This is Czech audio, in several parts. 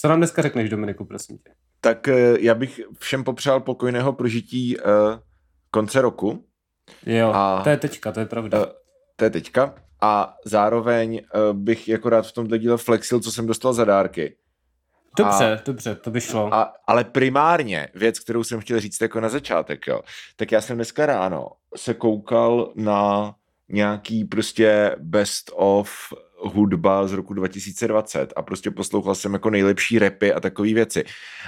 Co nám dneska řekneš, Dominiku, prosím tě? Tak eh, já bych všem popřál pokojného prožití uh, konce roku. Jo, a, to je teďka, to je pravda. Uh, to je teďka. A zároveň uh, bych jako rád v tomto díle flexil, co jsem dostal za dárky. Dobře, a, dobře, to by šlo. A, ale primárně věc, kterou jsem chtěl říct jako na začátek, jo. Tak já jsem dneska ráno se koukal na nějaký prostě best of hudba z roku 2020 a prostě poslouchal jsem jako nejlepší repy a takové věci.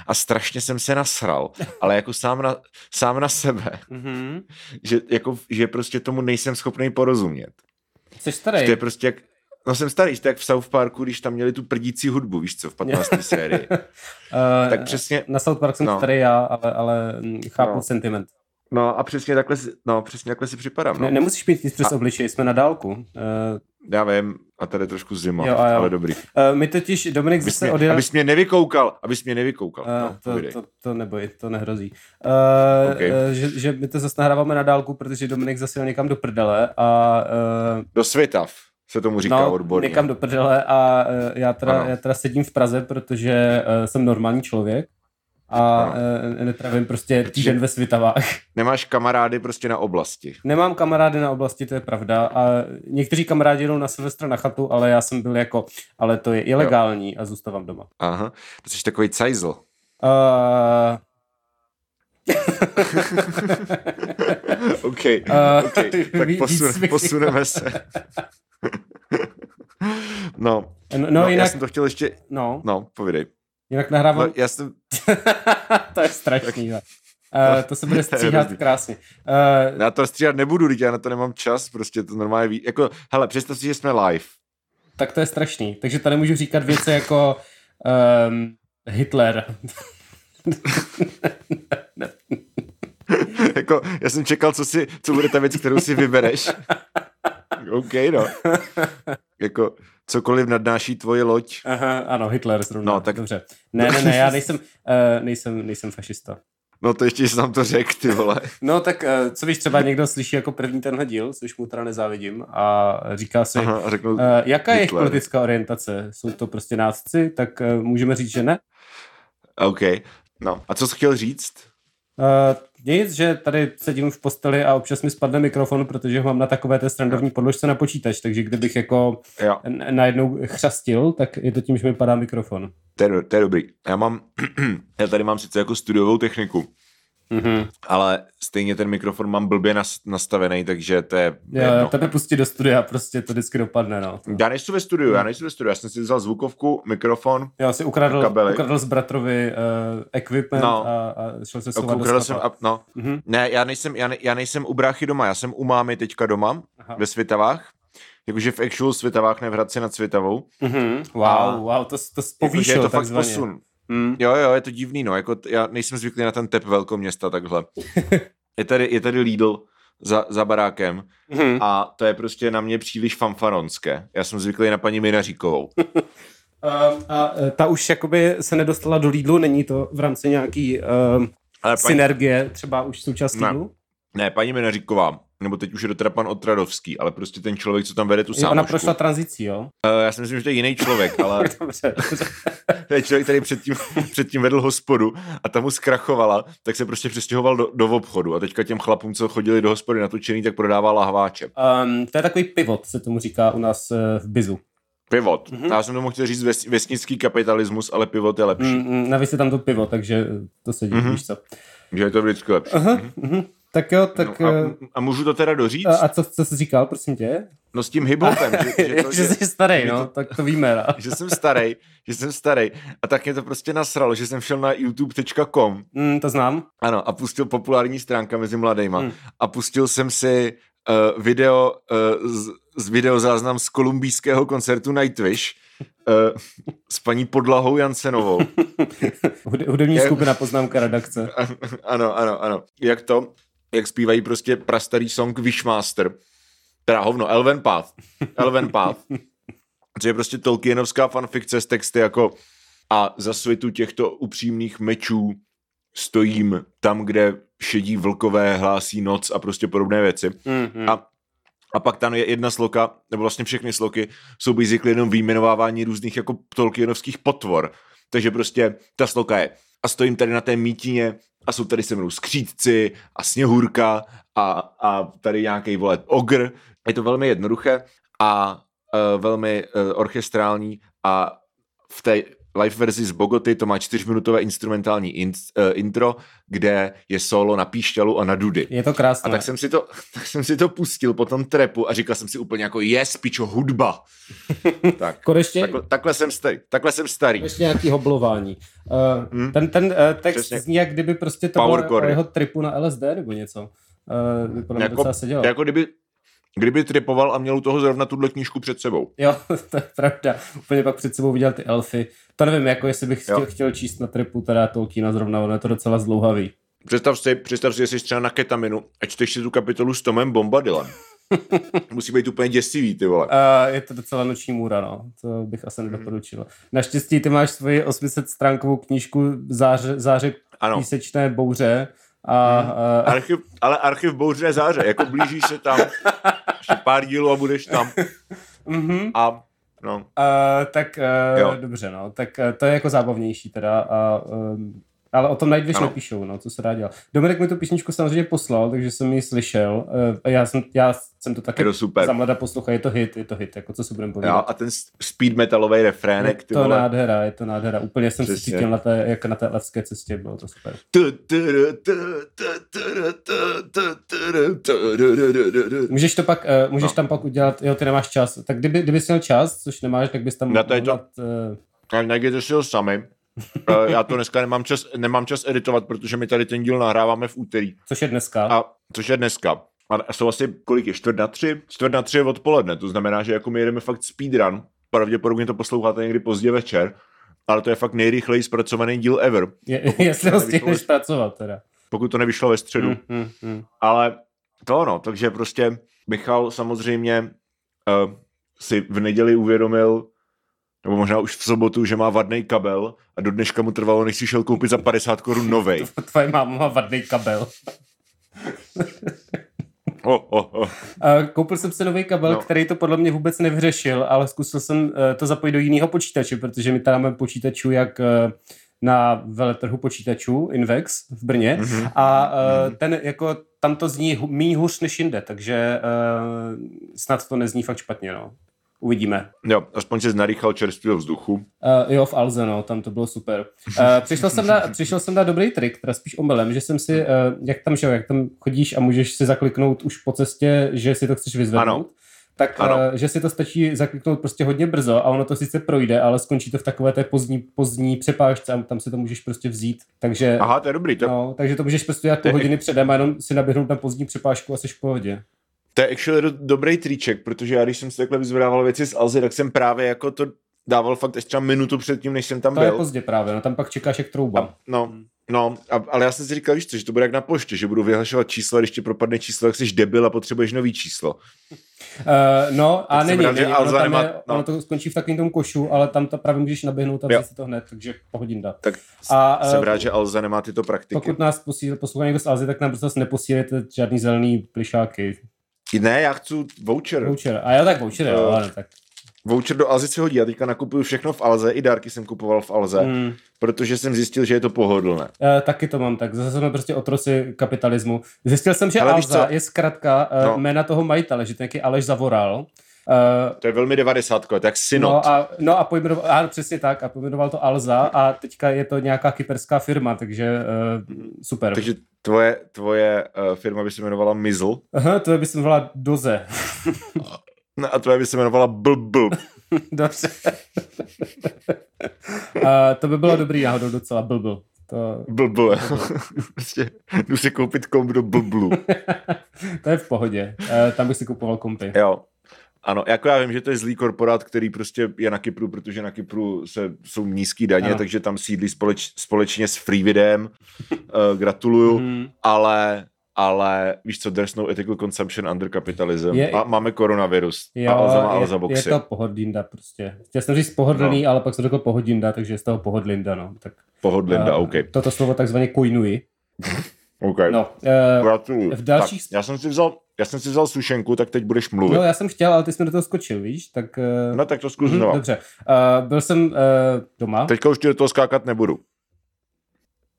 A strašně jsem se nasral, ale jako sám na, sám na sebe, mm-hmm. že, jako, že prostě tomu nejsem schopný porozumět. Jsi starý. Že to je prostě jak, No jsem starý, jste jak v South Parku, když tam měli tu prdící hudbu, víš co, v 15. sérii. uh, tak přesně... Na South Park jsem no. starý já, ale, ale chápu no. sentiment. No a přesně takhle si, no, přesně takhle si připadám. No. Ne, nemusíš mít přes a... obličej, jsme na dálku. Uh... Já vím, a tady je trošku zima, jo, jo. ale dobrý. Uh, my totiž, Dominik abys zase mě, odjel... Abys mě nevykoukal, abys mě nevykoukal. Uh, no, to, to, to neboj, to nehrozí. Uh, okay. uh, že, že my to zase nahráváme na dálku, protože Dominik zase jel někam do prdele a... Uh... Do Svitav se tomu říká no, odborně. někam do prdele a uh, já, teda, já teda sedím v Praze, protože uh, jsem normální člověk a no. netravím prostě týden ve Svitavách. Nemáš kamarády prostě na oblasti. Jnemám kamarády na oblasti, to je pravda. A někteří kamarádi jdou na Silvestra na chatu, ale já jsem byl jako, ale to je ilegální jo. a zůstávám doma. Aha, to jsi takový cajzl. Uh... OK, uh, okay. tak posun, posuneme se. no, no, no, jinak... já jsem to chtěl ještě... No, no povídej. Jinak nahrávám... No, já jsem... to je strašný. Uh, to se bude stříhat krásně. Uh, já to stříhat nebudu, já na to nemám čas, prostě to normálně ví. Jako, hele, představ si, že jsme live. Tak to je strašný. Takže tady můžu říkat věci jako um, Hitler. jako, já jsem čekal, co, si, co bude ta věc, kterou si vybereš. OK, no. jako, cokoliv nadnáší tvoje loď. Aha, ano, Hitler zrovna. No, tak... Dobře. Ne, ne, ne, já nejsem, uh, nejsem, nejsem fašista. No to ještě jsem to řekl, ty vole. No tak uh, co víš, třeba někdo slyší jako první tenhle díl, což mu teda nezávidím, a říká si, Aha, a řeknu, uh, jaká je jejich politická orientace? Jsou to prostě nácci? Tak uh, můžeme říct, že ne? OK. No, a co jsi chtěl říct? Uh, nic, že tady sedím v posteli a občas mi spadne mikrofon, protože ho mám na takové té strandovní podložce na počítač, takže kdybych jako jo. najednou chřastil, tak je to tím, že mi padá mikrofon. To je, to je dobrý. Já mám, já tady mám sice jako studiovou techniku, Mm-hmm. Ale stejně ten mikrofon mám blbě nastavený, takže to je Jo, jedno. tebe pustit do studia, prostě to vždycky dopadne, no. Já nejsem ve studiu, já nejsem ve studiu, já jsem si vzal zvukovku, mikrofon, Já si ukradl, ukradl z bratrovi uh, equipment no. a, a šel se slovat do jsem, a, no. Mm-hmm. Ne, já nejsem, já, ne, já nejsem u bráchy doma, já jsem u mámy teďka doma, Aha. ve Svitavách jakože v actual Svitavách, ne v Hradci nad Svitavou. Mm-hmm. Wow, a, wow, to, to povýšil, je to fakt posun. Mm. Jo, jo, je to divný, no, jako já nejsem zvyklý na ten tep velkoměsta takhle. je, tady, je tady Lidl za, za barákem mm. a to je prostě na mě příliš fanfaronské. Já jsem zvyklý na paní Minaříkovou. Um, a e, ta už jakoby se nedostala do Lidlu, není to v rámci nějaký um, paní... synergie, třeba už součást Lidlu? Ne, paní Minaříková nebo teď už je to teda pan Otradovský, ale prostě ten člověk, co tam vede tu sámošku. Ona prošla tranzicí, jo? Uh, já si myslím, že to je jiný člověk, ale dobře, dobře. to je člověk, který předtím, předtím vedl hospodu a tam mu zkrachovala, tak se prostě přestěhoval do, do obchodu a teďka těm chlapům, co chodili do hospody natočený, tak prodával lahváče. Um, to je takový pivot, se tomu říká u nás uh, v Bizu. Pivot. Mm-hmm. Já jsem to mohl chtěl říct ves, vesnický kapitalismus, ale pivot je lepší. Mm, navíc je tam to pivo, takže to se mm-hmm. víš co. Že je to vždycky lepší. Aha, mm-hmm. Tak jo, tak... No a, eh, a můžu to teda doříct? A, a co, co jsi říkal, prosím tě? No s tím hybopem. že, že, to, že, že jsi starý, no, to, tak to víme. No. že jsem starý, že jsem starý. A tak mě to prostě nasralo, že jsem šel na youtube.com. Mm, to znám. Ano, a pustil populární stránka mezi mladejma. Mm. A pustil jsem si uh, video, uh, z, z videozáznam z kolumbijského koncertu Nightwish uh, s paní Podlahou Jansenovou. Hudební skupina poznámka redakce. Ano, ano, ano. Jak to? Jak zpívají prostě prastarý song Wishmaster. Teda hovno, Elven Path. Elven Path. Co je prostě Tolkienovská fanfikce s texty jako a za světu těchto upřímných mečů stojím tam, kde šedí vlkové hlásí noc a prostě podobné věci. Mm-hmm. A, a pak tam je jedna sloka, nebo vlastně všechny sloky jsou basically jenom výjmenovávání různých jako Tolkienovských potvor. Takže prostě ta sloka je a stojím tady na té mítině a jsou tady se mnou skřídci a sněhurka a, a tady nějaký vole ogr. Je to velmi jednoduché a uh, velmi uh, orchestrální a v té live verzi z Bogoty, to má čtyřminutové instrumentální in, uh, intro, kde je solo na píšťalu a na dudy. Je to krásné. A tak jsem si to, tak jsem si to pustil po tom trepu a říkal jsem si úplně jako yes, pičo, hudba. tak, Konečně, takhle, takhle, jsem starý, takhle jsem starý. Ještě nějaký hoblování. Uh, hmm? Ten, ten uh, text Přesně. zní, jak kdyby prostě to Power bylo jeho tripu na LSD nebo něco. Uh, jako, jako kdyby, Kdyby tripoval a měl u toho zrovna tuhle knížku před sebou. Jo, to je pravda. Úplně pak před sebou viděl ty elfy. To nevím, jako jestli bych chtěl, chtěl číst na tripu teda Tolkiena zrovna, ono je to docela zdlouhavý. Představ si, představ si, že jsi třeba na ketaminu a čteš si tu kapitolu s Tomem Bombadilem. Musí být úplně děsivý, ty vole. Uh, je to docela noční můra, no. To bych asi nedoporučil. Mm. Naštěstí ty máš svoji 800 stránkovou knížku Záře, záře ano. písečné bouře, a, a... Archiv, ale archiv bouře záře, jako blížíš se tam, ještě pár dílů a budeš tam. Mm-hmm. A no. Uh, tak uh, dobře, no, tak uh, to je jako zábavnější teda a um, ale o tom najít, když nepíšou, no, co se dá dělat. Dominik mi tu písničku samozřejmě poslal, takže jsem ji slyšel. Uh, já, jsem, já jsem to taky to super. za mlada poslouchal, je to hit, je to hit, jako co si budeme povídat. Jo, a ten speed metalový refrének. Je to vole. nádhera, je to nádhera. Úplně jsem Přesně. se cítil na té, jak na té levské cestě, bylo to super. Můžeš to pak, uh, můžeš no. tam pak udělat, jo, ty nemáš čas. Tak kdyby, kdyby jsi měl čas, což nemáš, tak bys tam... Na to je to, uh, najděte si ho sami. Eh, já to dneska nemám čas, nemám čas editovat, protože my tady ten díl nahráváme v úterý. Což je dneska. A, což je dneska. A jsou asi, kolik je, čtvrt na tři? Čtvrt na tři je odpoledne, to znamená, že jako my jedeme fakt speedrun, pravděpodobně to posloucháte někdy pozdě večer, ale to je fakt nejrychleji zpracovaný díl ever. Je, jestli ho stihneš zpracovat teda. Pokud to nevyšlo ve středu. Mm, mm, mm. Ale to ono, takže prostě Michal samozřejmě uh, si v neděli uvědomil, nebo možná už v sobotu, že má vadný kabel a do dneška mu trvalo, než si šel koupit za 50 korun novej. Tvoje máma má vadný kabel. Oh, oh, oh. Koupil jsem si nový kabel, no. který to podle mě vůbec nevyřešil, ale zkusil jsem eh, to zapojit do jiného počítače, protože my tady máme počítačů jak eh, na veletrhu počítačů Invex v Brně mm-hmm. a uh, ten jako tam to zní méně hůř než jinde, takže snad to nezní fakt špatně, no. Uvidíme. Jo, aspoň se narýchal čerstvého vzduchu. Uh, jo, v Alze, no, tam to bylo super. Uh, přišel, jsem na, přišel jsem na dobrý trik, teda spíš omylem, že jsem si, uh, jak tam, že jak tam chodíš a můžeš si zakliknout už po cestě, že si to chceš vyzvednout. Ano. Tak, ano. Uh, že si to stačí zakliknout prostě hodně brzo a ono to sice projde, ale skončí to v takové té pozdní, pozdní přepážce a tam si to můžeš prostě vzít. Takže, Aha, to je dobrý. To... No, takže to můžeš prostě dělat po hodiny předem a jenom si naběhnout na pozdní přepážku a jsi v pohodě. To je actually do, dobrý triček, protože já když jsem si takhle vyzvedával věci z Alzy, tak jsem právě jako to dával fakt ještě třeba minutu předtím, než jsem tam to byl. To je pozdě právě, no tam pak čekáš jak trouba. A, no, no, a, ale já jsem si říkal, víš co, že to bude jak na poště, že budu vyhlašovat číslo a když ti propadne číslo, tak jsi debil a potřebuješ nový číslo. Uh, no, a není, rád, není. Ono, tam nemá, je, no. ono to skončí v takovém tom košu, ale tam to právě můžeš naběhnout a vzít si to hned, takže pohodinda. Tak a, jsem uh, rád, že Alza nemá tyto praktiky. Pokud nás poslouchá někdo z Alzy, tak nám prostě neposílejte žádný zelený plišáky. Ne, já chci voucher. Voucher. A já tak voucher, jo, ale tak. Voucher do Alzy se hodí, já teďka nakupuju všechno v Alze, i dárky jsem kupoval v Alze, hmm. protože jsem zjistil, že je to pohodlné. E, taky to mám tak, zase jsme prostě otroci kapitalismu. Zjistil jsem, že Ale Alza je zkrátka e, no. jména toho majitele, že nějaký Aleš Zavoral. Uh, to je velmi 90, to je tak synod. No a, no a pojmenoval, ano, přesně tak, a pojmenoval to Alza a teďka je to nějaká kyperská firma, takže uh, super. Takže tvoje, tvoje uh, firma by se jmenovala Mizzle. Aha, tvoje by se jmenovala Doze. no a tvoje by se jmenovala Blbl. Dobře. uh, to by bylo dobrý náhodou docela, Blbl. To... Blbl. prostě jdu si koupit komp do Blblu. to je v pohodě. Tam bych si kupoval kompy. Jo. Ano, jako já vím, že to je zlý korporát, který prostě je na Kypru, protože na Kypru se, jsou nízký daně, ano. takže tam sídlí společ, společně s Freevidem, uh, gratuluju, mm. ale ale víš co, there's no ethical consumption under capitalism je, a máme koronavirus jo, a Alza má Alza boxy. Je to pohodlinda prostě. Chtěl jsem říct pohodlný, no. ale pak jsem řekl pohodlinda, takže je z toho pohodlinda, no. Tak, pohodlinda, uh, OK. Toto slovo takzvaně kojnuji. OK. No, uh, Gratuluju. V dalších... Tak, já jsem si vzal já jsem si vzal sušenku, tak teď budeš mluvit. No, já jsem chtěl, ale ty jsi mi do toho skočil, víš? Tak, uh... No, tak to zkus mm, Dobře. Uh, byl jsem uh, doma. Teďka už ti do toho skákat nebudu.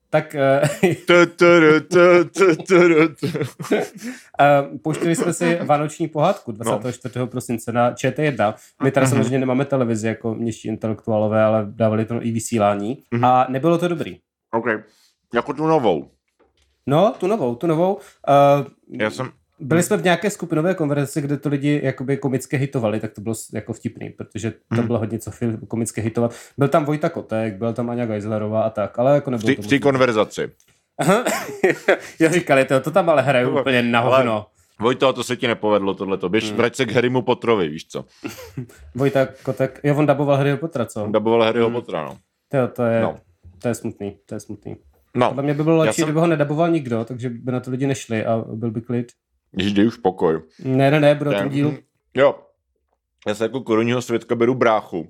Tak pouštili jsme si vánoční pohádku 24. No. prosince na ČT1. My tady mhm. samozřejmě nemáme televizi jako městští intelektuálové, ale dávali to i vysílání. Mm-hmm. A nebylo to dobrý. OK. Jako tu novou. No, tu novou, tu novou. Uh, Já jsem, byli jsme v nějaké skupinové konverzaci, kde to lidi jakoby komicky hitovali, tak to bylo jako vtipný, protože to hmm. bylo hodně co film komicky hitovat. Byl tam Vojta Kotek, byl tam Aňa Geislerová a tak, ale jako nebylo v té konverzaci. Já říkali, to, to tam ale hraju no, úplně na hovno. Vojto, to se ti nepovedlo tohleto. Běž, hmm. vrať se k Harrymu Potrovi, víš co. Vojta Kotek, jo, on daboval Harryho Potra, co? On daboval Harryho hmm. Potra, no. To, to, je, no. to je smutný, to je smutný. No. Podle mě by bylo lepší, jsem... kdyby ho nedaboval nikdo, takže by na to lidi nešli a byl by klid. Když dej už pokoj. Ne, ne, ne, bude ten díl. Jo. Já se jako korunního svědka beru bráchu.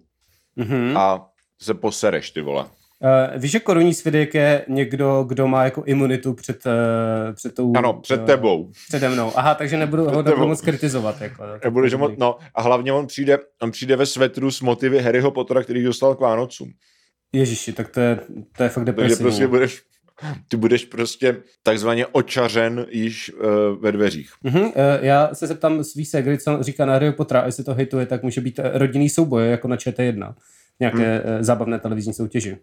Mm-hmm. A se posereš, ty vole. Uh, víš, že korunní svědek je někdo, kdo má jako imunitu před, uh, před tou... Ano, před uh, tebou. Přede mnou. Aha, takže nebudu ho nebudu moc kritizovat. Jako, Nebudeš moc, no, a hlavně on přijde, on přijde ve svetru s motivy Harryho Pottera, který dostal k Vánocům. Ježiši, tak to je, to je fakt depresivní. Takže prostě budeš, ty budeš prostě takzvaně očařen již uh, ve dveřích. Uh-huh. Uh, já se zeptám svý segry, co říká na Harry Pottera, jestli to hejtuje, tak může být rodinný souboj, jako na ČT1. Nějaké hmm. uh, zábavné televizní soutěži.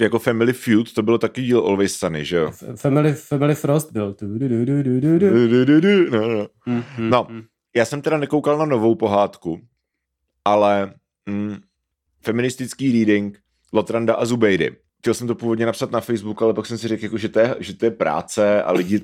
Jako Family Feud, to bylo taky díl Always Sunny, že jo? Family, Family Frost byl. No, no. no, já jsem teda nekoukal na novou pohádku, ale mm, feministický reading Lotranda a Zubejdy chtěl jsem to původně napsat na Facebook, ale pak jsem si řekl, jako, že, to je, že to je práce a lidi,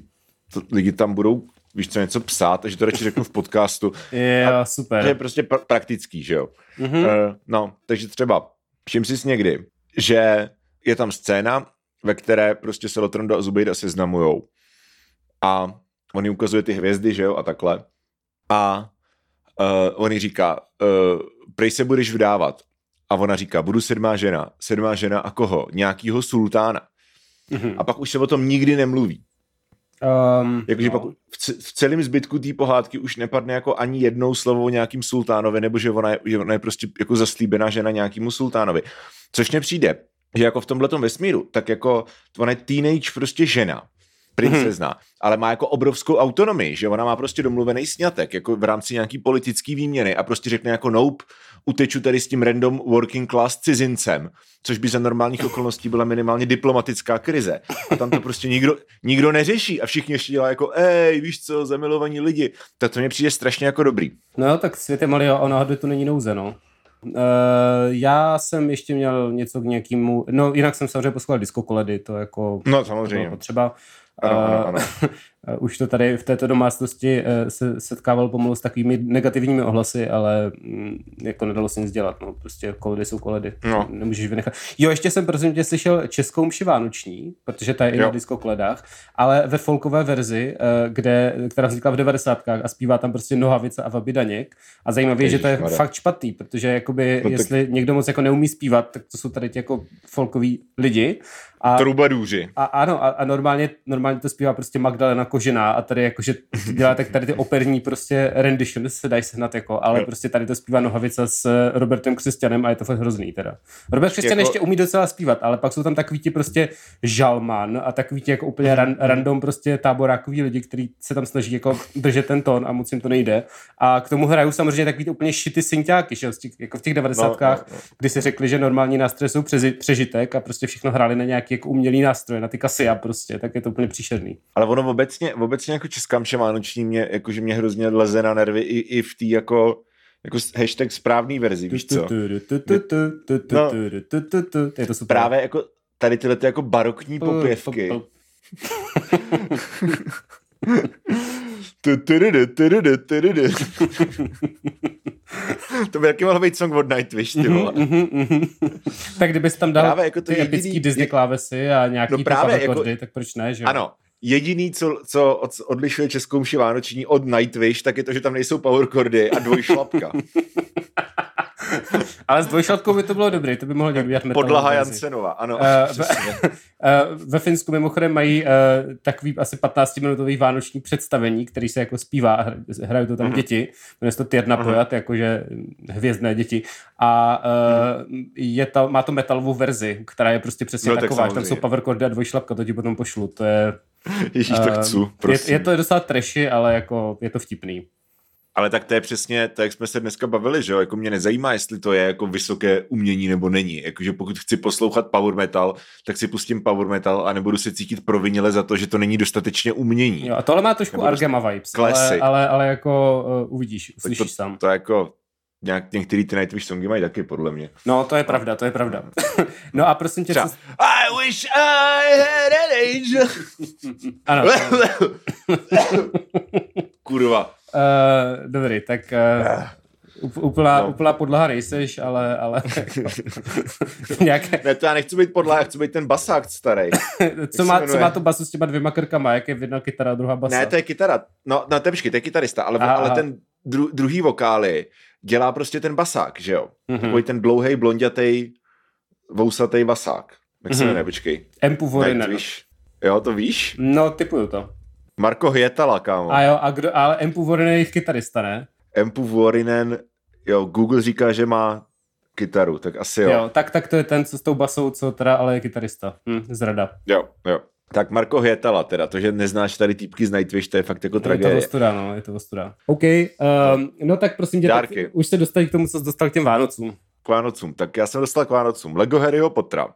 to, lidi tam budou víš co, něco psát, takže to radši řeknu v podcastu. Jo, a super. To je prostě pr- praktický, že jo. Mm-hmm. Uh, no, takže třeba, všim si někdy, že je tam scéna, ve které prostě se Lotrondo a Zubejda seznamujou. A on jim ukazuje ty hvězdy, že jo, a takhle. A uh, on jí říká, uh, prej se budeš vdávat. A ona říká, budu sedmá žena. Sedmá žena a koho? Nějakýho sultána. Mm-hmm. A pak už se o tom nikdy nemluví. Um, Jakože no. pak v, v celém zbytku té pohádky už nepadne jako ani jednou slovo o nějakým sultánovi, nebo že ona je, že ona je prostě jako zaslíbená žena nějakému sultánovi. Což nepřijde, že jako v tomhle vesmíru, tak jako ona je teenage prostě žena princezna, hmm. ale má jako obrovskou autonomii, že ona má prostě domluvený snětek, jako v rámci nějaký politický výměny a prostě řekne jako nope, uteču tady s tím random working class cizincem, což by za normálních okolností byla minimálně diplomatická krize. A tam to prostě nikdo, nikdo neřeší a všichni ještě dělají jako, ej, víš co, zamilovaní lidi. Tak to mně přijde strašně jako dobrý. No, tak svět je malý a ona to není nouze, no. Uh, já jsem ještě měl něco k nějakému, no jinak jsem samozřejmě poslouchal disco koledy, to jako no, samozřejmě. potřeba. Ano, ano, ano. Už to tady v této domácnosti eh, se setkával pomalu s takovými negativními ohlasy, ale mm, jako nedalo se nic dělat. No. Prostě koledy jsou koledy. No. Nemůžeš vynechat. Jo, ještě jsem prosím tě slyšel českou mši vánoční, protože ta je i na diskokoledách, ale ve folkové verzi, eh, kde, která vznikla v 90. a zpívá tam prostě Nohavice a Vaby Daněk. A zajímavé je, že to je mada. fakt špatný, protože jakoby, no, jestli tak... někdo moc jako neumí zpívat, tak to jsou tady ti jako folkoví lidi. A, Trubadůři. A, ano, a, a normálně, normálně to zpívá prostě Magdalena Kožená a tady jakože dělá tak tady ty operní prostě rendition se dají sehnat jako, ale jo. prostě tady to zpívá Nohavica s Robertem Křesťanem a je to fakt hrozný teda. Robert Křesťan jako... ještě umí docela zpívat, ale pak jsou tam takový ti prostě žalman a takový ti jako úplně ran, random prostě táborákový lidi, kteří se tam snaží jako držet ten tón a moc jim to nejde. A k tomu hrajou samozřejmě takový ty úplně šity synťáky, že? jako v těch devadesátkách, no, no, no. kdy si řekli, že normální nástroje jsou přežitek a prostě všechno hráli na nějaký jako umělý nástroje, na ty kasy a prostě, tak je to úplně příšerný. Ale ono obecně, obecně jako česká mše vánoční mě, jakože mě hrozně leze na nervy i, i v té jako jako hashtag správný verzi, víš co? No. Právě jako tady tyhle ty jako barokní popěvky. to by taky mohl být song od Nightwish, ty vole. tak kdybys tam dal právě jako to ty jediný, epický Disney klávesy a nějaký no právě jako, tak proč ne, že Ano, jediný, co, co odlišuje českou mši vánoční od Nightwish, tak je to, že tam nejsou powercordy a dvojšlapka. Ale s dvojšlatkou by to bylo dobré, to by mohlo někdo dělat Podlaha Jansenova, ano. Uh, ve, uh, ve Finsku mimochodem mají uh, takový asi 15-minutový vánoční představení, který se jako zpívá hrají to tam mm-hmm. děti. Jmenuje se to Tierna mm-hmm. Pojat, jakože hvězdné děti. A uh, mm-hmm. je to, má to metalovou verzi, která je prostě přesně no, taková, tak tam jsou powerchordy a dvojšlapka, to ti potom pošlu. To je Ježíš, tak co, je, je to docela trashy, ale jako je to vtipný. Ale tak to je přesně to, jak jsme se dneska bavili, že jo? Jako mě nezajímá, jestli to je jako vysoké umění nebo není. Jakože pokud chci poslouchat power metal, tak si pustím power metal a nebudu se cítit provinile za to, že to není dostatečně umění. Jo, a tohle má trošku Argema vibes, ale, ale, ale, jako uh, uvidíš, uslyšíš to, sám. To jako nějak, některý ty Nightwish songy mají taky, podle mě. No, to je pravda, to je pravda. no a prosím tě, co... I wish I had an angel. ano. Kurva. Uh, dobrý, tak uh, úplná, no. úplná podlaha nejseš, ale, ale nějaké... Ne, to já nechci být podlaha, já chci být ten basák starý. co, má, co má to basu s těma dvěma krkama? Jak je jedna kytara druhá basa? Ne, to je kytara. No, no to je, to je kytarista, ale, aha, ale ten dru, druhý vokály dělá prostě ten basák, že jo? Mm-hmm. Takový ten dlouhý, blondětej, vousatý basák. Jak mm-hmm. se mhm. jmenuje, počkej. Empu Vorinen. Jo, to víš? No, typuju to. Marko Hětala, kámo. A jo, a kdo, ale Empu Vorinen je kytarista, ne? Empu Vorinen, jo, Google říká, že má kytaru, tak asi jo. Jo, tak, tak to je ten, co s tou basou, co teda ale je kytarista. Hm, zrada. Jo, jo. Tak Marko Hětala teda, to, že neznáš tady týpky z Nightwish, to je fakt jako tragédie. Je to ostuda, no, je to ostuda. OK, um, no tak prosím tě, tak už se dostali k tomu, co jsi dostal k těm Vánocům. K Vánocům, tak já jsem dostal k Vánocům. Lego Harryho Pottera. Uh,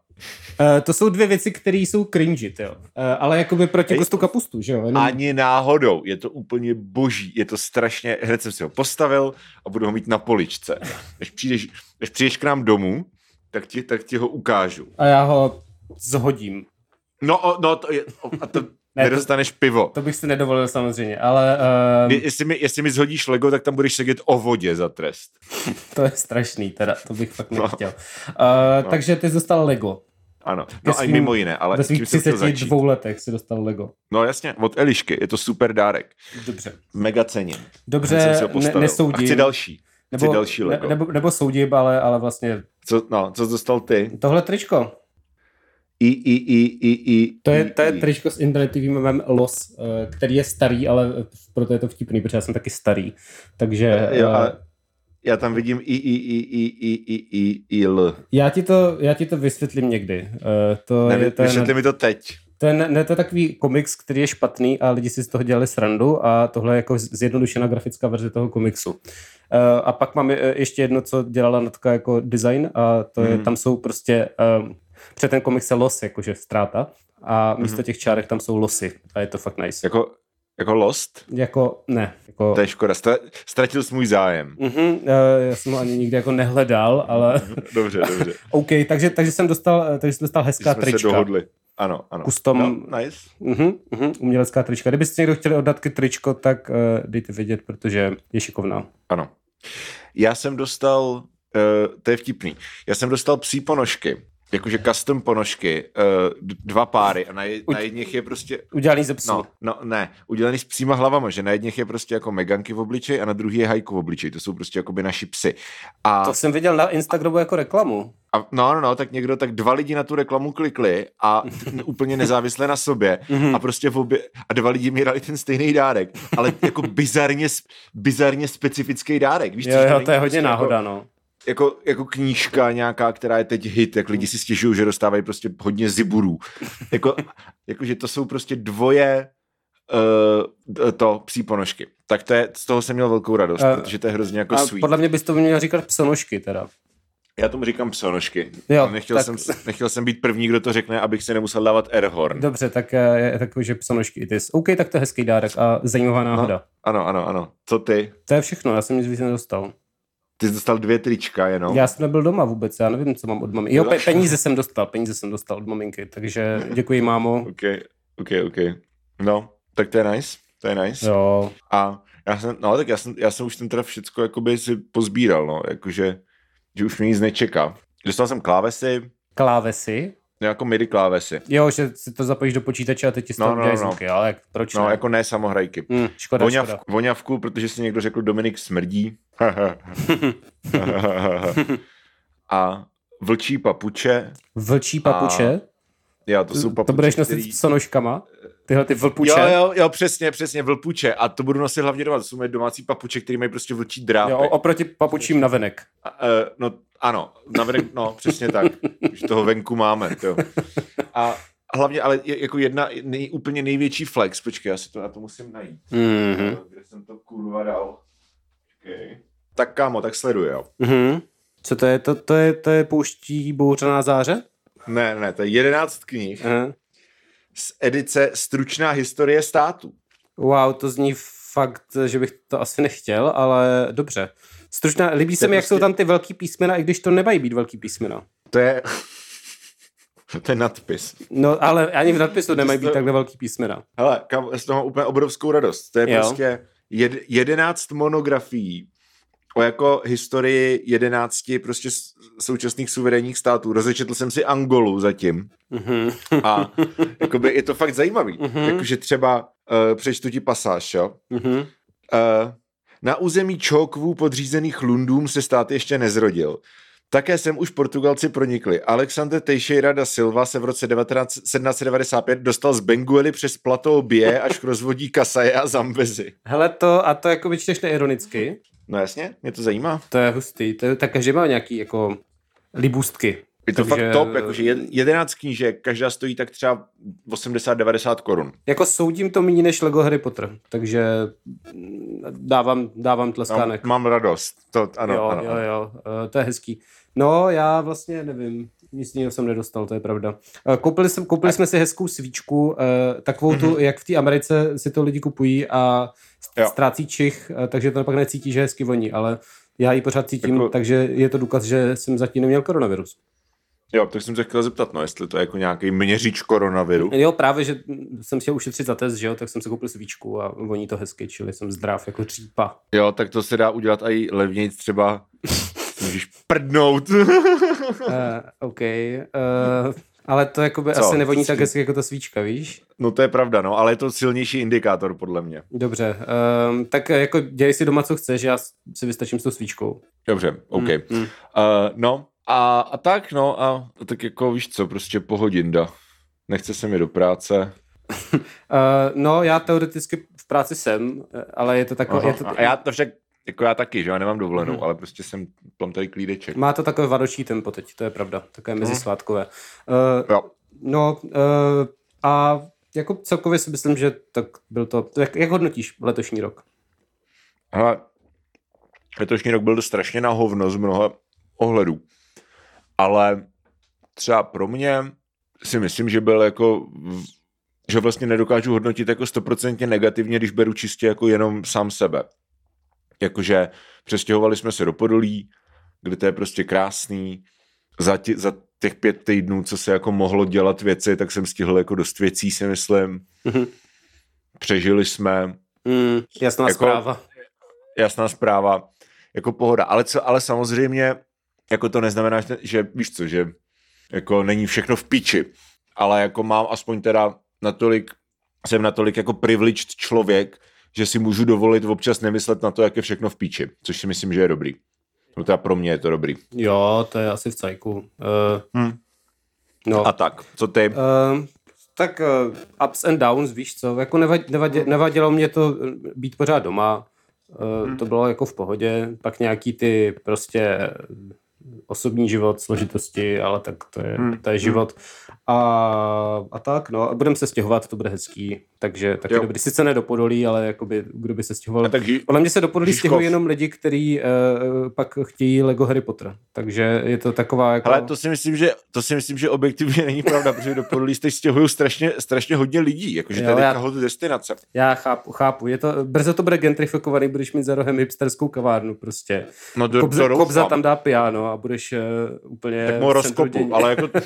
to jsou dvě věci, které jsou cringy, jo. Uh, ale jakoby proti gustu kapustu, že jo? Jenom... Ani náhodou, je to úplně boží, je to strašně, hned jsem si ho postavil a budu ho mít na poličce. Než přijdeš, než přijdeš k nám domů, tak ti, tak ti ho ukážu. A já ho zhodím. No, no to je, a to ne, nedostaneš pivo. To bych si nedovolil samozřejmě, ale... Um... Jestli, mi, jestli mi zhodíš Lego, tak tam budeš sedět o vodě za trest. to je strašný teda, to bych fakt no. nechtěl. Uh, no. Takže ty dostal Lego. Ano, no svým, a mimo jiné, ale ve svých 32 letech si dostal Lego. No jasně, od Elišky, je to super dárek. Dobře. Mega cením. Dobře, ne, nesoudím. A chci další. Nebo, chci další Lego. Ne, nebo, nebo soudím, ale, ale vlastně... Co, no, co dostal ty? Tohle tričko. I, i, i, i, i, to je, to je tričko s internetovým memem LOS, eh, který je starý, ale proto je to vtipný, protože já jsem taky starý. Takže... Jo, uh, já tam vidím i, i, i, i, i, i, i, i, l. Já ti to, já ti to vysvětlím někdy. Uh, to ne, je ten, vysvětli mi to teď. To je, ne, to je takový komiks, který je špatný a lidi si z toho dělali srandu a tohle je jako zjednodušená grafická verze toho komiksu. A pak mám ještě jedno, co dělala Natka jako design a to je, hmm. tam jsou prostě Protože ten komik se los, jakože ztráta. A místo mm-hmm. těch čárek tam jsou losy. A je to fakt nice. Jako, jako Lost? Jako, ne. Jako... To je škoda. Ztratil jsi můj zájem. Mm-hmm, já jsem ho ani nikdy jako nehledal, ale... dobře, dobře. OK, takže, takže jsem dostal, takže jsem dostal hezká jsme trička. se dohodli. Ano, ano. Custom, no, nice. Uh-huh, uh-huh, umělecká trička. Kdybyste někdo chtěli oddat tričko, tak uh, dejte vědět, protože je šikovná. Ano. Já jsem dostal, uh, to je vtipný, já jsem dostal psí ponožky jakože custom ponožky, uh, dva páry a na, je, na jedních je prostě... Udělaný ze psů. No, no, ne, udělaný s psíma hlavama, že na jedních je prostě jako Meganky v obličeji a na druhý je Hajku v obličeji, to jsou prostě jako by naši psy. A... To jsem viděl na Instagramu jako reklamu. A, no, no, no, tak někdo, tak dva lidi na tu reklamu klikli a úplně nezávisle na sobě mhm. a prostě v obě, a dva lidi mi dali ten stejný dárek, ale jako bizarně, bizarně specifický dárek. Víš, jo, jo, to je hodně prostě náhoda, jako, no jako, jako knížka nějaká, která je teď hit, jak lidi si stěžují, že dostávají prostě hodně ziburů. jako, jako, že to jsou prostě dvoje uh, to psí ponožky. Tak to je, z toho jsem měl velkou radost, uh, protože to je hrozně jako sweet. Podle mě bys to měl říkat psonožky teda. Já tomu říkám psonožky. Jo, nechtěl, tak... jsem, nechtěl jsem být první, kdo to řekne, abych si nemusel dávat airhorn. Dobře, tak je takový, že psonožky it is. OK, tak to je hezký dárek a zajímavá náhoda. No, ano, ano, ano. Co ty? To je všechno, já jsem nic víc nedostal. Ty jsi dostal dvě trička jenom? Já jsem nebyl doma vůbec, já nevím, co mám od maminky. Jo, pe- peníze jsem dostal, peníze jsem dostal od maminky, takže děkuji, mámo. OK, OK, OK. No, tak to je nice, to je nice. Jo. A já jsem, no tak já jsem, já jsem už ten teda všecko jakoby si pozbíral, no, jakože, že už mě nic nečeká. Dostal jsem klávesy. Klávesy? Jako MIDI klávesy. Jo, že si to zapojíš do počítače a teď ti z toho no, no, no. zvuky, ale jak, proč No, ne? jako ne samohrajky. Hmm, škoda, Voňav, škoda. Voňavku, protože si někdo řekl Dominik smrdí. a vlčí papuče. Vlčí papuče? A... Jo, to jsou papuče, To budeš nosit který... s sonožkama? Tyhle ty vlpuče? Jo, jo, jo, přesně, přesně, vlpuče. A to budu nosit hlavně doma. To jsou moje domácí papuče, které mají prostě vlčí drápy. Jo, oproti papučím na venek. A, uh, no, ano, na venek, no, přesně tak. Už toho venku máme, jo. A hlavně, ale jako jedna nej, úplně největší flex, počkej, já si to na to musím najít. Mm-hmm. Kde jsem to kurva dal? Okay. Tak kámo, tak sleduj, jo. Mm-hmm. Co to je? To, to je, to je pouští bouřená záře? Ne, ne, to je jedenáct knih uh-huh. z edice Stručná historie státu. Wow, to zní fakt, že bych to asi nechtěl, ale dobře. Stručná, líbí se mi, jak prostě... jsou tam ty velký písmena, i když to nemají být velký písmena. To je... to je nadpis. No, ale ani v nadpisu nemají být takhle velký písmena. Hele, kam, z toho úplně obrovskou radost. To je jo. prostě jed, jedenáct monografií o jako historii jedenácti prostě současných suverénních států. Rozečetl jsem si Angolu zatím. Mm-hmm. A jakoby je to fakt zajímavý. Mm-hmm. Jakože třeba uh, přečtu ti pasáž, jo. Mm-hmm. Uh, na území Čokvů podřízených Lundům se stát ještě nezrodil. Také sem už Portugalci pronikli. Alexander Teixeira da Silva se v roce 19, 1795 dostal z Benguely přes platou Bie až k rozvodí Kasaje a Zambezi. Hele to, a to jako vyčteš neironicky? No jasně, mě to zajímá. To je hustý, to je, tak každý má nějaký jako libůstky. Je to Takže... fakt top, jakože jedenáct knížek, každá stojí tak třeba 80-90 korun. Jako soudím to méně než Lego Harry Potter, takže dávám, dávám tleskánek. No, mám radost, to ano, jo, ano. Jo, jo, uh, to je hezký. No, já vlastně nevím, nic jiného jsem nedostal, to je pravda. Uh, koupili, jsem, koupili jsme si hezkou svíčku, uh, takovou tu, jak v té Americe si to lidi kupují a ztrácí čich, takže to pak necítí, že hezky voní, ale já ji pořád cítím, jako... takže je to důkaz, že jsem zatím neměl koronavirus. Jo, tak jsem se chtěl zeptat, no, jestli to je jako nějaký měřič koronaviru. Jo, právě, že jsem chtěl ušetřit za test, že jo, tak jsem si koupil svíčku a voní to hezky, čili jsem zdrav jako třípa. Jo, tak to se dá udělat i levněji třeba, můžeš prdnout. uh, OK, uh, ale to jako by asi nevoní tak hezky jako ta svíčka, víš? No to je pravda, no, ale je to silnější indikátor podle mě. Dobře, um, tak jako dělej si doma, co chceš, já si vystačím s tou svíčkou. Dobře, OK. Mm, mm. Uh, no, a, a tak, no, a tak jako víš co, prostě pohodinda. Nechce se mi do práce. uh, no, já teoreticky v práci jsem, ale je to takové... Je to... A já to však, jako já taky, že já nemám dovolenou, hmm. ale prostě jsem plám tady klídeček. Má to takové vadočí tempo teď, to je pravda, takové hmm. mezisvátkové. Uh, jo. No, uh, a jako celkově si myslím, že tak byl to... Jak, jak hodnotíš letošní rok? Hele, letošní rok byl strašně na hovno z mnoha ohledů ale třeba pro mě si myslím, že byl jako že vlastně nedokážu hodnotit jako stoprocentně negativně, když beru čistě jako jenom sám sebe. Jakože přestěhovali jsme se do Podolí, kde to je prostě krásný. Za, tě, za těch pět týdnů, co se jako mohlo dělat věci, tak jsem stihl jako dost věcí, si myslím. Mm-hmm. Přežili jsme. Mm, jasná jako, zpráva. Jasná zpráva. Jako pohoda. Ale, co, ale samozřejmě jako to neznamená, že víš co, že jako není všechno v piči, ale jako mám aspoň teda natolik, jsem natolik jako privileged člověk, že si můžu dovolit občas nemyslet na to, jak je všechno v píči, což si myslím, že je dobrý. No teda pro mě je to dobrý. Jo, to je asi v cajku. Uh, hmm. no. A tak, co ty? Uh, tak uh, ups and downs, víš co, jako nevad, nevadě, nevadilo mě to být pořád doma, uh, hmm. to bylo jako v pohodě, pak nějaký ty prostě osobní život, složitosti, ale tak to je, hmm. to je život. A, a tak, no, budeme se stěhovat, to bude hezký, takže taky jo. dobrý. Sice ne do Podolí, ale jakoby, kdo by se stěhoval. Tak ži- Podle mě se do Podolí stěhují jenom lidi, kteří uh, pak chtějí Lego Harry Potter, takže je to taková jako... Ale to si myslím, že, to si myslím, že objektivně není pravda, protože do Podolí se stěhují strašně, strašně hodně lidí, jakože to je já, destinace. Já chápu, chápu, je to, brzo to bude gentrifikovaný, budeš mít za rohem hipsterskou kavárnu prostě. No do, Kobza, Kobza tam dá piano a budeš uh, úplně... Tak mu rozkopu, ale jako...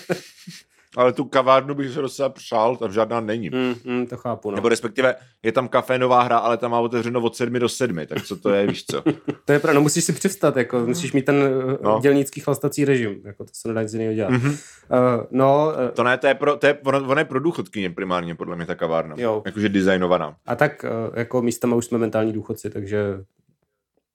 ale tu kavárnu bych se docela přál, tam žádná není. Mm, mm, to chápu, no. Nebo respektive je tam kafe nová hra, ale tam má otevřeno od sedmi do sedmi, tak co to je, víš co? to je pravda, no musíš si přestat, jako musíš mít ten no. dělnický chlastací režim, jako to se nedá nic jiného dělat. Mm-hmm. Uh, no, uh, to ne, to je pro, to je, ono je pro důchodkyně primárně, podle mě ta kavárna. Jo. Jakože designovaná. A tak uh, jako místama už jsme mentální důchodci, takže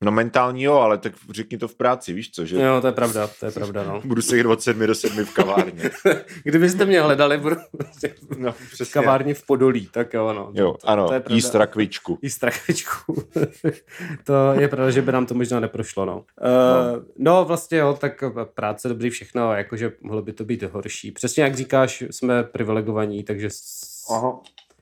No mentální jo, ale tak řekni to v práci, víš co? Že... Jo, to je pravda, to je pravda, no. budu se od sedmi do sedmi v kavárně. Kdybyste mě hledali, budu no, v kavárně v Podolí, tak jo, no. Jo, to, ano, to je jíst rakvičku. Jíst rakvičku. to je pravda, že by nám to možná neprošlo, no. Uh, no. no. vlastně jo, tak práce dobrý všechno, jakože mohlo by to být horší. Přesně jak říkáš, jsme privilegovaní, takže Aha.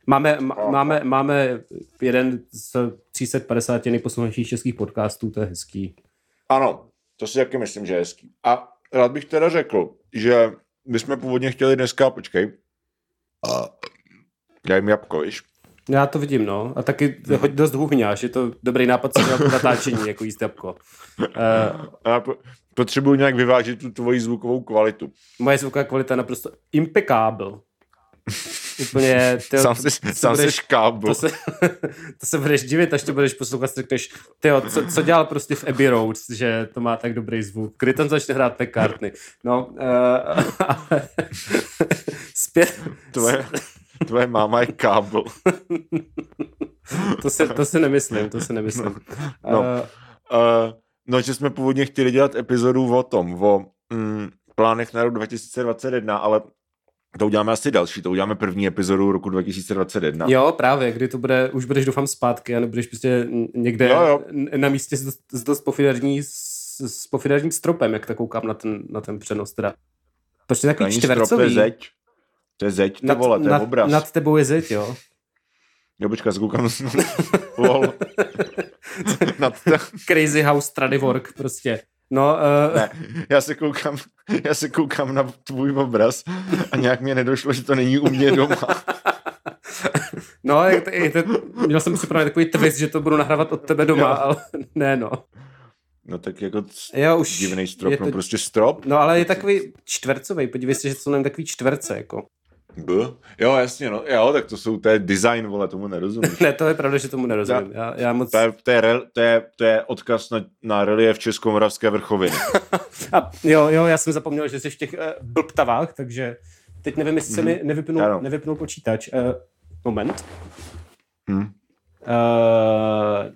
Máme, máme, máme jeden z 350 nejposlouchanějších českých podcastů, to je hezký. Ano, to si taky myslím, že je hezký. A rád bych teda řekl, že my jsme původně chtěli dneska, počkej, a daj mi jabko, víš? Já to vidím, no. A taky hoď dost hůhňáš, je to dobrý nápad se na natáčení, jako jíst jabko. Uh, Já potřebuji nějak vyvážit tu tvoji zvukovou kvalitu. Moje zvuková kvalita je naprosto impekábel. Úplně, tyjo, sám jsi, to, sám budeš, To se, to se budeš divit, až to budeš poslouchat, řekneš, tyjo, co, co dělal prostě v Abbey Road, že to má tak dobrý zvuk. Kdy tam začne hrát McCartney. No, uh, ale zpět. Tvoje, tvoje máma je kábel. to, se, to si nemyslím, to si nemyslím. No, no, uh, uh, no že jsme původně chtěli dělat epizodu o tom, o mm, plánech na rok 2021, ale to uděláme asi další, to uděláme první epizodu roku 2021. Jo, právě, kdy to bude, už budeš doufám zpátky a nebudeš prostě někde jo, jo. na místě s dost, s dost pofiderní, s, s pofiderním stropem, jak tak koukám na ten, na ten přenos teda. Prostě takový Není čtvercový. Strop je zeď. To je zeď, to vole, to je nad, obraz. Nad tebou je zeď, jo. Jo, počkej, se koukám. Lol. nad te... Crazy House Work, prostě. No, uh... ne, já se, koukám, já se koukám na tvůj obraz a nějak mě nedošlo, že to není u mě doma. no, je to, je to, měl jsem si právě takový twist, že to budu nahrávat od tebe doma, jo. ale ne, no. No tak jako jo, už divný strop, no to, no prostě strop. No ale je takový čtvercový, podívej se, že to jsou takový čtverce, jako. B? Jo, jasně, no. Jo, tak to jsou, to je design, vole, tomu nerozumím. ne, to je pravda, že tomu nerozumím. Já, já moc... to, je, to, je, to, je, to je odkaz na, na relief Českomoravské vrchoviny. A, jo, jo, já jsem zapomněl, že jsi v těch uh, blbtavách, takže teď nevím, jestli mm-hmm. se mi mhm. nevypnul, ano. nevypnul počítač. Uh, moment. Hmm. Uh,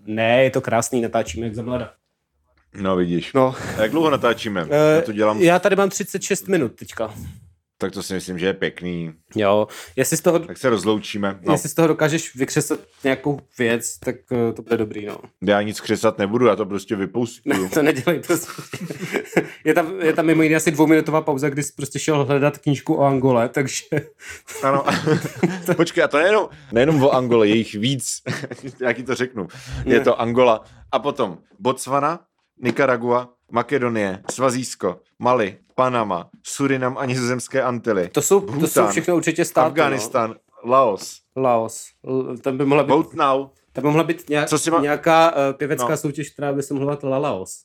ne, je to krásný, natáčíme jak za mlada. No vidíš. No. A jak dlouho natáčíme? Uh, já, to dělám... já tady mám 36 minut teďka. Tak to si myslím, že je pěkný. Jo, jestli z toho... Tak se rozloučíme. No. Jestli z toho dokážeš vykřesat nějakou věc, tak uh, to bude dobrý, no. Já nic křesat nebudu, já to prostě vypoustuju. Ne, to nedělej, prostě. je, tam, je tam mimo jiné asi dvouminutová pauza, kdy jsi prostě šel hledat knížku o Angole, takže... ano, počkej, a to nejenom, nejenom o Angole, je jich víc, jaký to řeknu. Je to Angola a potom Botswana, Nicaragua, Makedonie, Svazísko, Mali, Panama, Surinam a nizozemské Antily. To jsou, Bhutan, to jsou všechno určitě státy. Afganistan, no? Laos. Laos. Tam by mohla být... Vote now. Tam by mohla být nějak, Co si ma... nějaká uh, pěvecká no. soutěž, která by se mohla La Laos.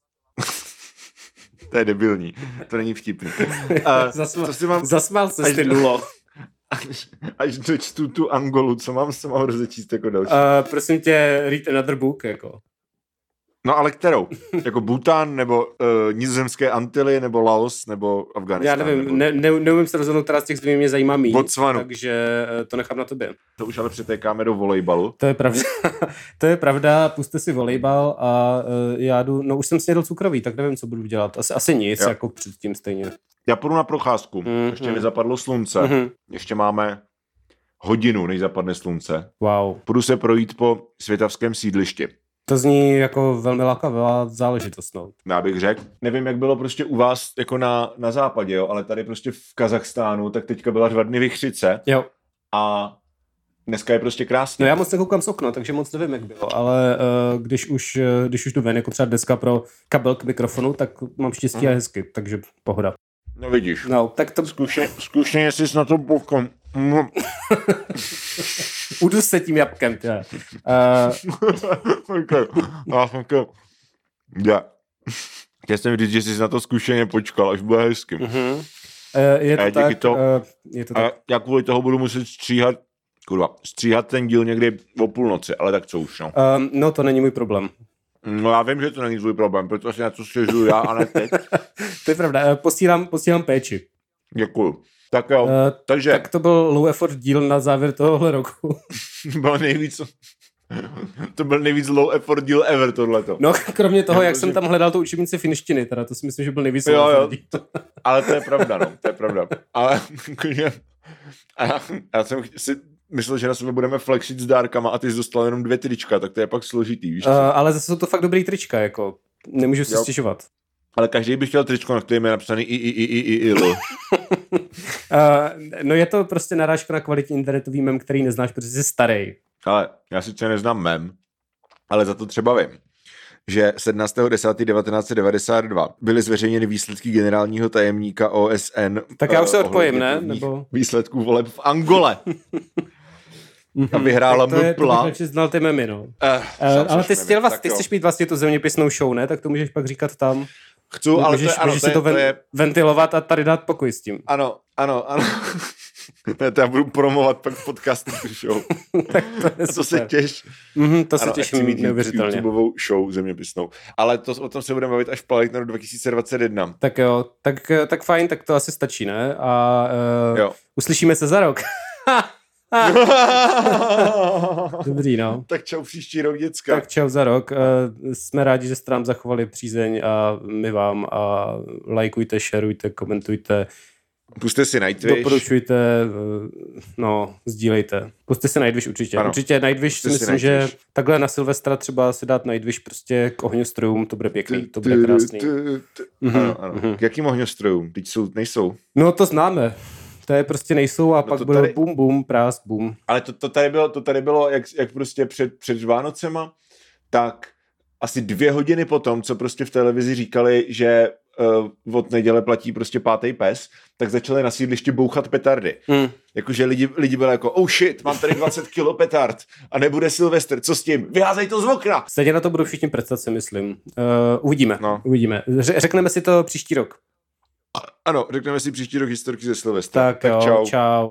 to je debilní. To není vtipný. Uh, Zasma... si mám... Zasmál se ty nulo. Až, až dočtu tu Angolu, co mám se mám rozečíst jako další? Uh, prosím tě, read another book, jako. No ale kterou? jako Bhutan, nebo uh, nizozemské Antily, nebo Laos, nebo Afganistán? Já nevím, nebo... ne, ne, neumím se rozhodnout, která z těch zemí mě zajímá mý, Botswanu. takže uh, to nechám na tobě. To už ale přetékáme do volejbalu. To je pravda. to je pravda, puste si volejbal a uh, já jdu, no už jsem snědl cukrový, tak nevím, co budu dělat. Asi, asi nic, jo. jako předtím stejně. Já půjdu na procházku, mm-hmm. ještě nezapadlo slunce, mm-hmm. ještě máme hodinu, než zapadne slunce. Wow. Půjdu se projít po světavském sídlišti. To zní jako velmi lákavá záležitost. No. Já bych řekl, nevím, jak bylo prostě u vás jako na, na západě, jo, ale tady prostě v Kazachstánu, tak teďka byla dva dny vychřice. Jo. A dneska je prostě krásně. No já moc nekoukám z okna, takže moc nevím, jak bylo, ale uh, když, už, uh, když už jdu ven, jako třeba deska pro kabel k mikrofonu, tak mám štěstí mm. a hezky, takže pohoda. No vidíš. No, tak to... Zkušeně, zkušeně jsi na to bokom. No. Udu se tím jabkem, tě. Uh... okay. okay. Já. Chtěl jsem říct, že jsi na to zkušeně počkal, až bude hezky. Uh-huh. je to a tak. To, uh, je to tak. A já kvůli toho budu muset stříhat kurva, stříhat ten díl někdy o půlnoci, ale tak co už, no. Um, no, to není můj problém. No já vím, že to není tvůj problém, protože na to stěžuju já a ne teď. to je pravda, posílám, posílám péči. Děkuju. Tak jo, uh, takže... Tak to byl low effort díl na závěr tohohle roku. byl nejvíc... to byl nejvíc low effort díl ever tohleto. No, kromě toho, jak jsem tam hledal tu učebnici finštiny, teda to si myslím, že byl nejvíc jo, jo. Ale to je pravda, no, to je pravda. Ale já, já jsem si myslel, že na sebe budeme flexit s dárkama a ty jsi dostal jenom dvě trička, tak to je pak složitý, víš? Uh, ale zase jsou to fakt dobrý trička, jako nemůžu si jo. stěžovat. Ale každý by chtěl tričko, na kterém je napsaný i, i, i, i, i, i, uh, No je to prostě narážka na kvalitní internetový mem, který neznáš, protože jsi starý. Ale já sice neznám mem, ale za to třeba vím že 17.10.1992 byly zveřejněny výsledky generálního tajemníka OSN. Tak já už se odpojím, ne? Nebo... Výsledků voleb v Angole. a vyhrála tak to je, Mpla. To znal ty memy, no. Uh, uh, ale ty, chtěl vlastně, ty chceš mít vlastně tu zeměpisnou show, ne? Tak to můžeš pak říkat tam. Chci, ale můžeš, to je, ano, můžeš to je, si to, ven, to je... ventilovat a tady dát pokoj s tím. Ano, ano, ano. ne, to já budu promovat pak podcastu show. tak to, je to se těš. Mm-hmm, to se ano, těším mít neuvěřitelně. YouTubeovou show zeměpisnou. Ale to, o tom se budeme bavit až v Plalikneru 2021. Tak jo, tak, tak fajn, tak to asi stačí, ne? A uh, jo. uslyšíme se za rok. Dobrý, no. Tak čau příští rok, děcka. Tak čau za rok. Uh, jsme rádi, že jste nám zachovali přízeň a my vám a lajkujte, šerujte, komentujte. Puste si Nightwish. Doporučujte, eh, no, sdílejte. Puste si Nightwish určitě. Ano. Určitě Nightwish si myslím, Nightwish. že takhle na Silvestra třeba si dát Nightwish prostě k ohňostrojům, to bude pěkný, to bude krásný. Mhm, ano, ano. K jakým ohňostrojům? Teď jsou, nejsou. No to známe. To je prostě nejsou a no pak bude tady... bum, bum, prásk, bum. Ale to, to tady bylo, to tady bylo jak, jak prostě před, před Vánocema, tak asi dvě hodiny potom, co prostě v televizi říkali, že uh, od neděle platí prostě pátý pes, tak začali na sídlišti bouchat petardy. Hmm. Jakože lidi, lidi byli jako, oh shit, mám tady 20 kilo petard a nebude Silvestr, co s tím? Vyházej to z okna! Stejně na to budou všichni představit, si myslím. Uh, uvidíme, no. uvidíme. Řekneme si to příští rok. Ano, řekneme si příští rok historky ze Silvestra. Tak, tak jo, čau. čau.